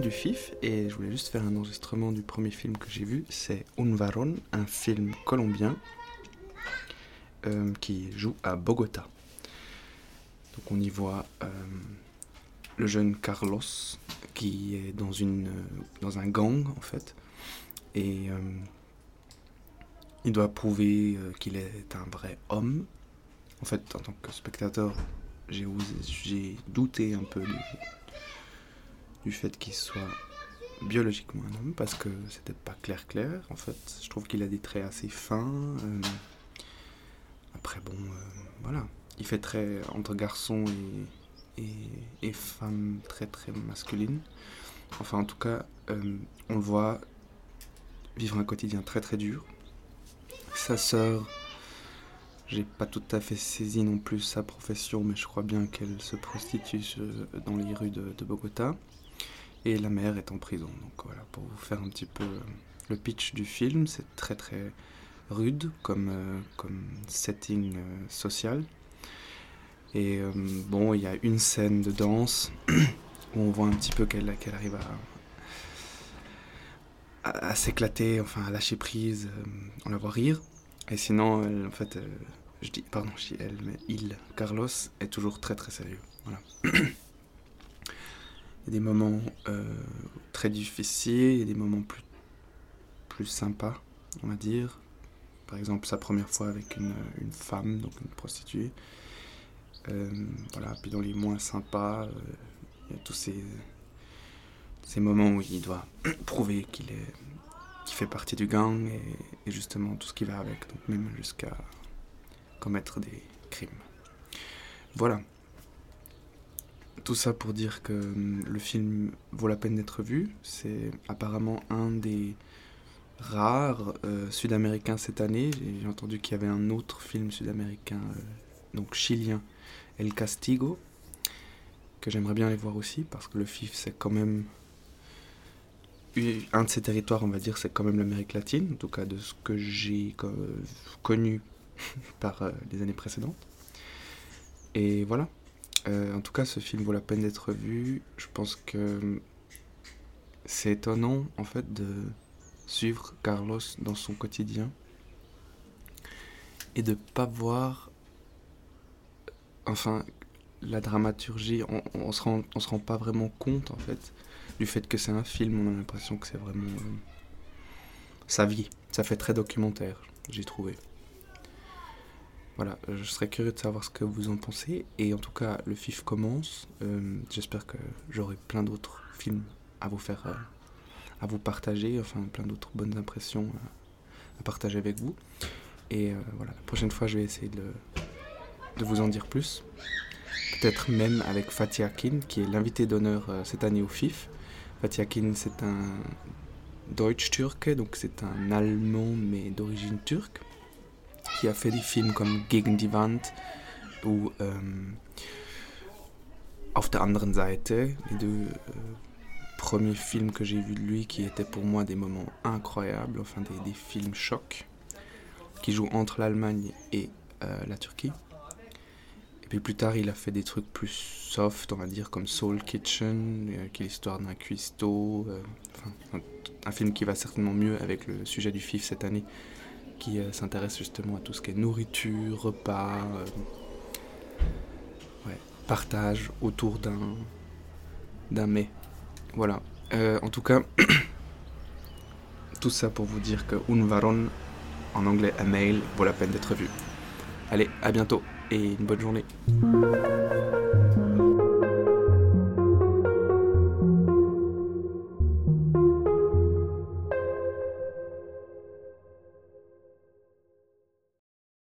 du FIF et je voulais juste faire un enregistrement du premier film que j'ai vu. C'est Un Varon, un film colombien euh, qui joue à Bogota. Donc on y voit euh, le jeune Carlos qui est dans, une, dans un gang en fait. Et euh, il doit prouver qu'il est un vrai homme. En fait, en tant que spectateur, j'ai douté un peu du, fait qu'il soit biologiquement un homme parce que c'était pas clair clair en fait. Je trouve qu'il a des traits assez fins euh, après bon euh, voilà. Il fait très entre garçon et, et, femme très très masculine enfin en tout cas euh, on le voit vivre un quotidien très très dur. Sa sœur j'ai pas tout à fait saisi non plus sa profession, mais je crois bien qu'elle se prostitue dans les rues de, Bogota. Et la mère est en prison. Donc voilà, pour vous faire un petit peu euh, le pitch du film, c'est très très rude comme, euh, comme setting euh, social. Et bon, il y a une scène de danse où on voit un petit peu qu'elle arrive à, à, s'éclater, enfin à lâcher prise, on la voit rire. Et sinon, en fait, je dis, pardon, je dis elle, mais il, Carlos, est toujours très très sérieux. Voilà. il y a des moments euh, très difficiles, il y a des moments plus, plus sympas, on va dire. Par exemple, sa première fois avec une, une femme, donc une prostituée. Euh, voilà, puis dans les moins sympas, euh, il y a tous ces, ces moments où il doit prouver qu'il est fait partie du gang et, et, justement tout ce qui va avec, donc même jusqu'à commettre des crimes. Voilà. Tout ça pour dire que hum, le film vaut la peine d'être vu. C'est apparemment un des rares euh, sud-américains cette année. J'ai entendu qu'il y avait un autre film sud-américain, euh, donc chilien, El Castigo, que j'aimerais bien aller voir aussi, parce que le FIF, c'est quand même un de ses territoires, on va dire, c'est quand même l'Amérique latine, en tout cas de ce que j'ai connu par euh, les années précédentes. Et voilà. Euh, en tout cas, ce film vaut la peine d'être vu. Je pense que c'est étonnant, en fait, de suivre Carlos dans son quotidien et de pas voir, enfin, la dramaturgie. On, on, se rend, on se rend pas vraiment compte, en fait, du fait que c'est un film. On a l'impression que c'est vraiment euh, sa vie. Ça fait très documentaire, j'ai trouvé. Voilà, je serais curieux de savoir ce que vous en pensez. Et en tout cas, le FIF commence. Euh, j'espère que j'aurai plein d'autres films à vous faire, euh, à vous partager, enfin plein d'autres bonnes impressions euh, à partager avec vous. Et voilà, la prochaine fois, je vais essayer de, de vous en dire plus. Peut-être même avec Fatih Akin, qui est l'invité d'honneur cette année au FIF. Fatih Akin, c'est un Deutsch-Turc, donc c'est un Allemand mais d'origine turque qui a fait des films comme Gegen die Wand ou euh, Auf der anderen Seite, les deux euh, premiers films que j'ai vus de lui qui étaient pour moi des moments incroyables, enfin des, films chocs, qui jouent entre l'Allemagne et euh, la Turquie. Et puis plus tard, il a fait des trucs plus soft, on va dire, comme Soul Kitchen, qui est l'histoire d'un cuistot. un, film qui va certainement mieux avec le sujet du FIF cette année, qui euh, s'intéresse justement à tout ce qui est nourriture, repas, euh, partage autour d'un d'un mets. Voilà. Euh, en tout cas, tout ça pour vous dire que un varon, en anglais un mail, vaut la peine d'être vu. Allez, à bientôt et une bonne journée.